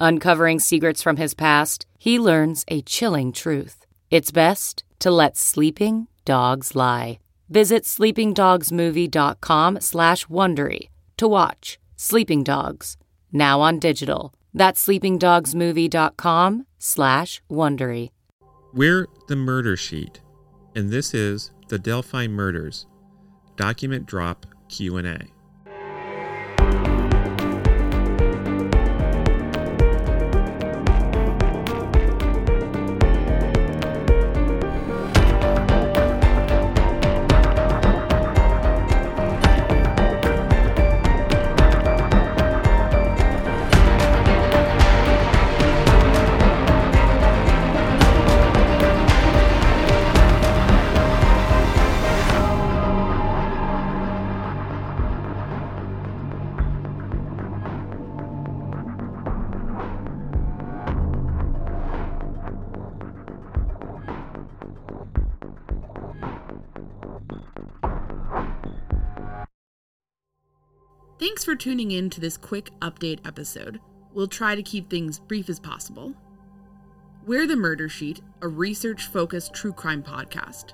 Uncovering secrets from his past, he learns a chilling truth. It's best to let sleeping dogs lie. Visit sleepingdogsmovie.com slash Wondery to watch Sleeping Dogs, now on digital. That's sleepingdogsmovie.com slash Wondery. We're the Murder Sheet, and this is the Delphi Murders Document Drop Q&A. Thanks for tuning in to this quick update episode. We'll try to keep things brief as possible. We're the Murder Sheet, a research focused true crime podcast.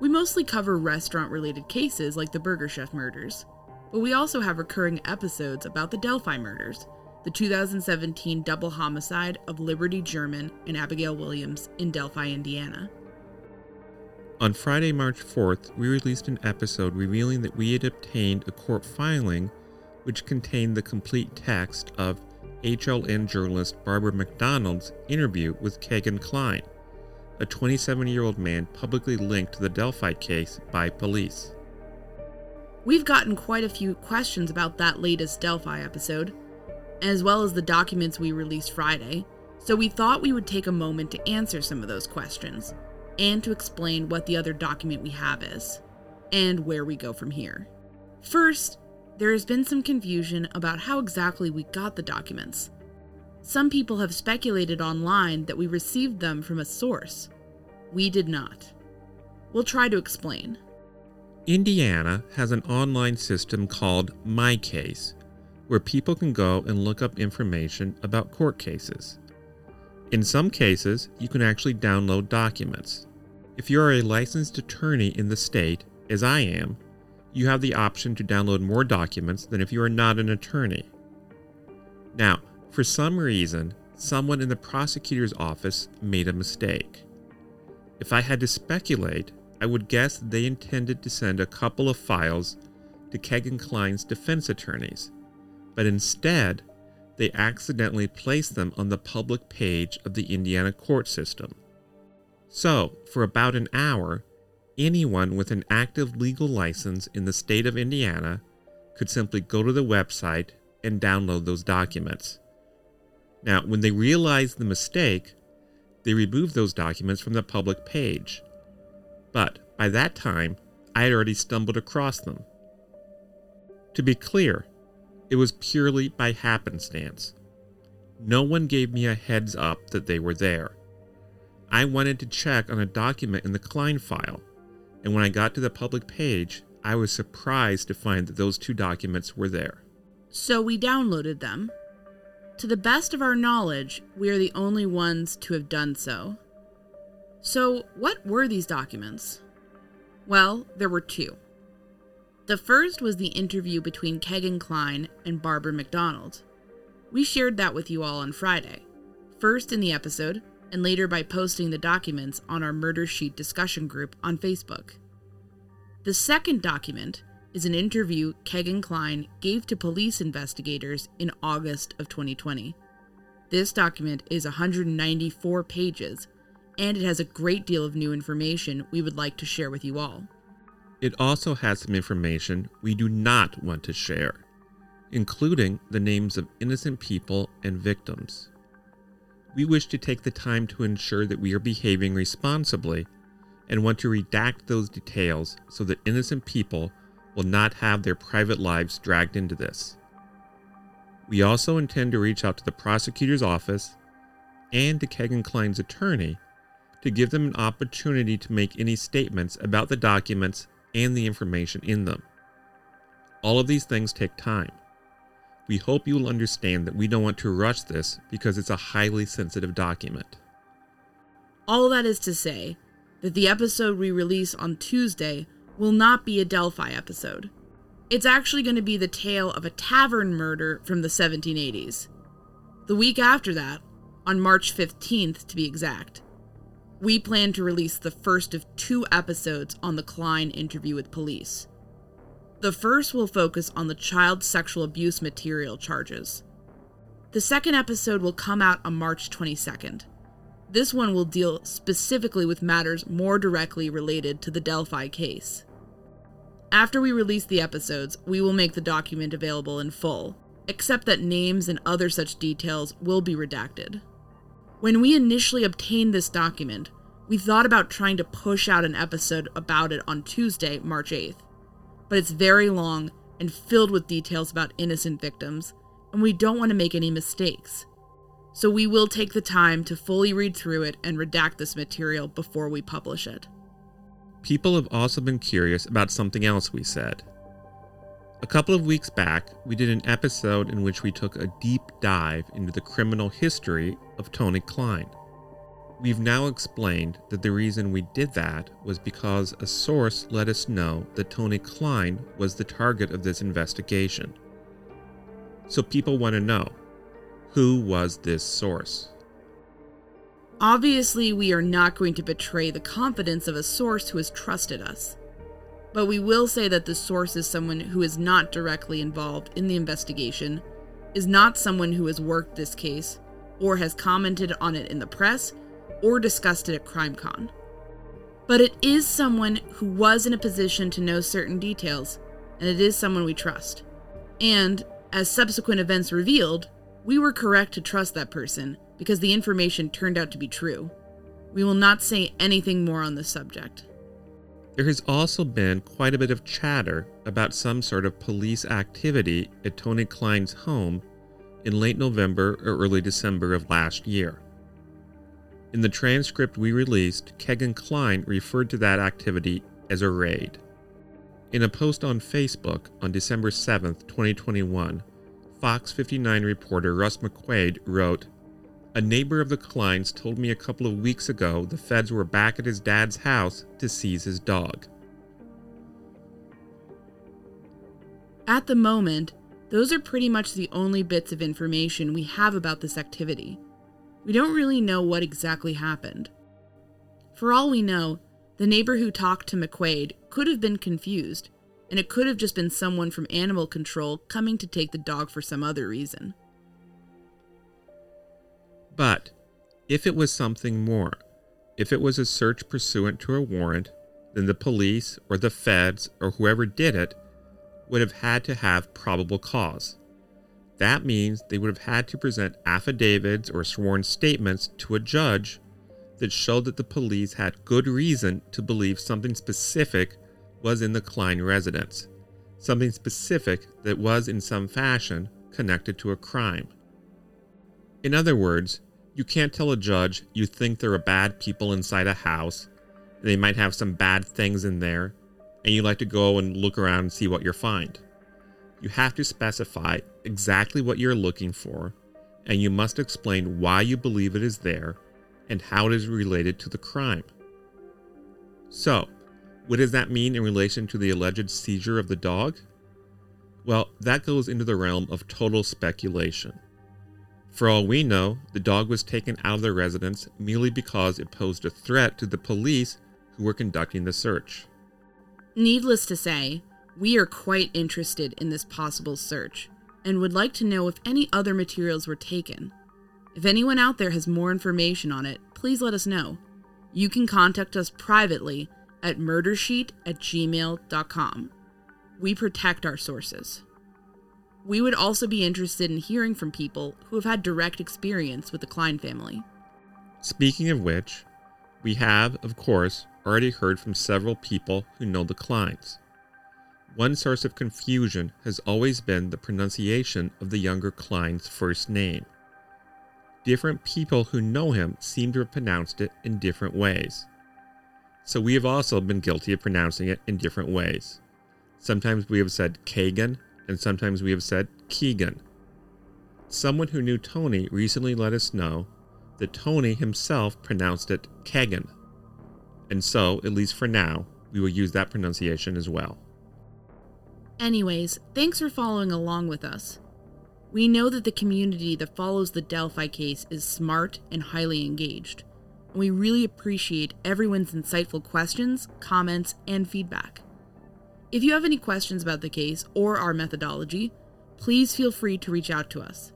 We mostly cover restaurant related cases like the Burger Chef murders, but we also have recurring episodes about the Delphi murders, the 2017 double homicide of Liberty German and Abigail Williams in Delphi, Indiana. On Friday, March 4th, we released an episode revealing that we had obtained a court filing which contained the complete text of HLN journalist Barbara McDonald's interview with Kegan Kline, a 27 year old man publicly linked to the Delphi case by police. We've gotten quite a few questions about that latest Delphi episode, as well as the documents we released Friday, so we thought we would take a moment to answer some of those questions and to explain what the other document we have is and where we go from here. First, there has been some confusion about how exactly we got the documents. Some people have speculated online that we received them from a source. We did not. we'll try to explain. Indiana has an online system called My Case, where people can go and look up information about court cases. In some cases, you can actually download documents. If you are a licensed attorney in the state, as I am, you have the option to download more documents than if you are not an attorney. Now, for some reason, someone in the prosecutor's office made a mistake. If I had to speculate, I would guess they intended to send a couple of files to Kegan Kline's defense attorneys, but instead, they accidentally placed them on the public page of the Indiana court system. So, for about an hour, anyone with an active legal license in the state of Indiana could simply go to the website and download those documents. Now, when they realized the mistake, they removed those documents from the public page. But by that time, I had already stumbled across them. To be clear, it was purely by happenstance. No one gave me a heads up that they were there. I wanted to check on a document in the Kline file, and when I got to the public page, I was surprised to find that those two documents were there. So we downloaded them. To the best of our knowledge, we are the only ones to have done so. So, what were these documents? Well, there were two. The first was the interview between Kegan Kline and Barbara McDonald. We shared that with you all on Friday, first in the episode, and later by posting the documents on our Murder Sheet discussion group on Facebook. The second document is an interview Kegan Kline gave to police investigators in August of 2020. This document is 194 pages, and it has a great deal of new information we would like to share with you all. It also has some information we do not want to share, including the names of innocent people and victims. We wish to take the time to ensure that we are behaving responsibly and want to redact those details so that innocent people will not have their private lives dragged into this. We also intend to reach out to the prosecutor's office and to Kegan Kline's attorney to give them an opportunity to make any statements about the documents and the information in them. All of these things take time. We hope you will understand that we don't want to rush this because it's a highly sensitive document. All that is to say that the episode we release on Tuesday will not be a Delphi episode. It's actually going to be the tale of a tavern murder from the 1780s. The week after that, on March 15th to be exact, we plan to release the first of two episodes on the Kline interview with police. The first will focus on the child sexual abuse material charges. The second episode will come out on March 22nd. This one will deal specifically with matters more directly related to the Delphi case. After we release the episodes, we will make the document available in full, except that names and other such details will be redacted. When we initially obtained this document, we thought about trying to push out an episode about it on Tuesday, March 8th. But it's very long and filled with details about innocent victims, and we don't want to make any mistakes. So we will take the time to fully read through it and redact this material before we publish it. People have also been curious about something else we said. A couple of weeks back, we did an episode in which we took a deep dive into the criminal history of Tony Kline. We've now explained that the reason we did that was because a source let us know that Tony Kline was the target of this investigation. So people want to know who was this source? Obviously, we are not going to betray the confidence of a source who has trusted us. But we will say that the source is someone who is not directly involved in the investigation, is not someone who has worked this case, or has commented on it in the press, or discussed it at CrimeCon. But it is someone who was in a position to know certain details, and it is someone we trust. And, as subsequent events revealed, we were correct to trust that person because the information turned out to be true. We will not say anything more on this subject. There has also been quite a bit of chatter about some sort of police activity at Tony Kline's home in late November or early December of last year. In the transcript we released, Kegan Kline referred to that activity as a raid. In a post on Facebook on December 7, 2021, Fox 59 reporter Russ McQuade wrote, A neighbor of the Klines told me a couple of weeks ago the feds were back at his dad's house to seize his dog. At the moment, those are pretty much the only bits of information we have about this activity. We don't really know what exactly happened. For all we know, the neighbor who talked to McQuade could have been confused, and it could have just been someone from animal control coming to take the dog for some other reason. But if it was something more, if it was a search pursuant to a warrant, then the police or the feds or whoever did it would have had to have probable cause. That means they would have had to present affidavits or sworn statements to a judge that showed that the police had good reason to believe something specific was in the Kline residence, something specific that was in some fashion connected to a crime. In other words, you can't tell a judge you think there are bad people inside a house, and they might have some bad things in there, and you like to go and look around and see what you find. You have to specify exactly what you're looking for, and you must explain why you believe it is there and how it is related to the crime. So, what does that mean in relation to the alleged seizure of the dog? Well, that goes into the realm of total speculation. For all we know, the dog was taken out of the residence merely because it posed a threat to the police who were conducting the search. Needless to say, we are quite interested in this possible search and would like to know if any other materials were taken. If anyone out there has more information on it, please let us know. You can contact us privately at murdersheet at gmail.com. We protect our sources. We would also be interested in hearing from people who have had direct experience with the Kline family. Speaking of which, we have, of course, already heard from several people who know the Klines. One source of confusion has always been the pronunciation of the younger Kline's first name. Different people who know him seem to have pronounced it in different ways. So we have also been guilty of pronouncing it in different ways. Sometimes we have said Kagan, and sometimes we have said Keegan. Someone who knew Tony recently let us know that Tony himself pronounced it Kagan and so, at least for now, we will use that pronunciation as well. Anyways, thanks for following along with us. We know that the community that follows the Delphi case is smart and highly engaged, and we really appreciate everyone's insightful questions, comments, and feedback. If you have any questions about the case or our methodology, please feel free to reach out to us.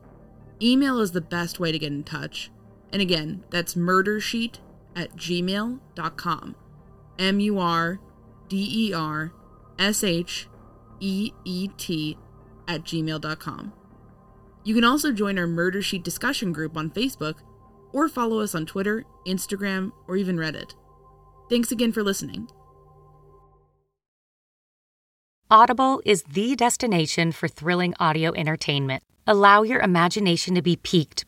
Email is the best way to get in touch, and again, that's murdersheet at gmail.com. M U R D E R S H E E T at gmail.com. You can also join our Murder Sheet discussion group on Facebook or follow us on Twitter, Instagram, or even Reddit. Thanks again for listening. Audible is the destination for thrilling audio entertainment. Allow your imagination to be piqued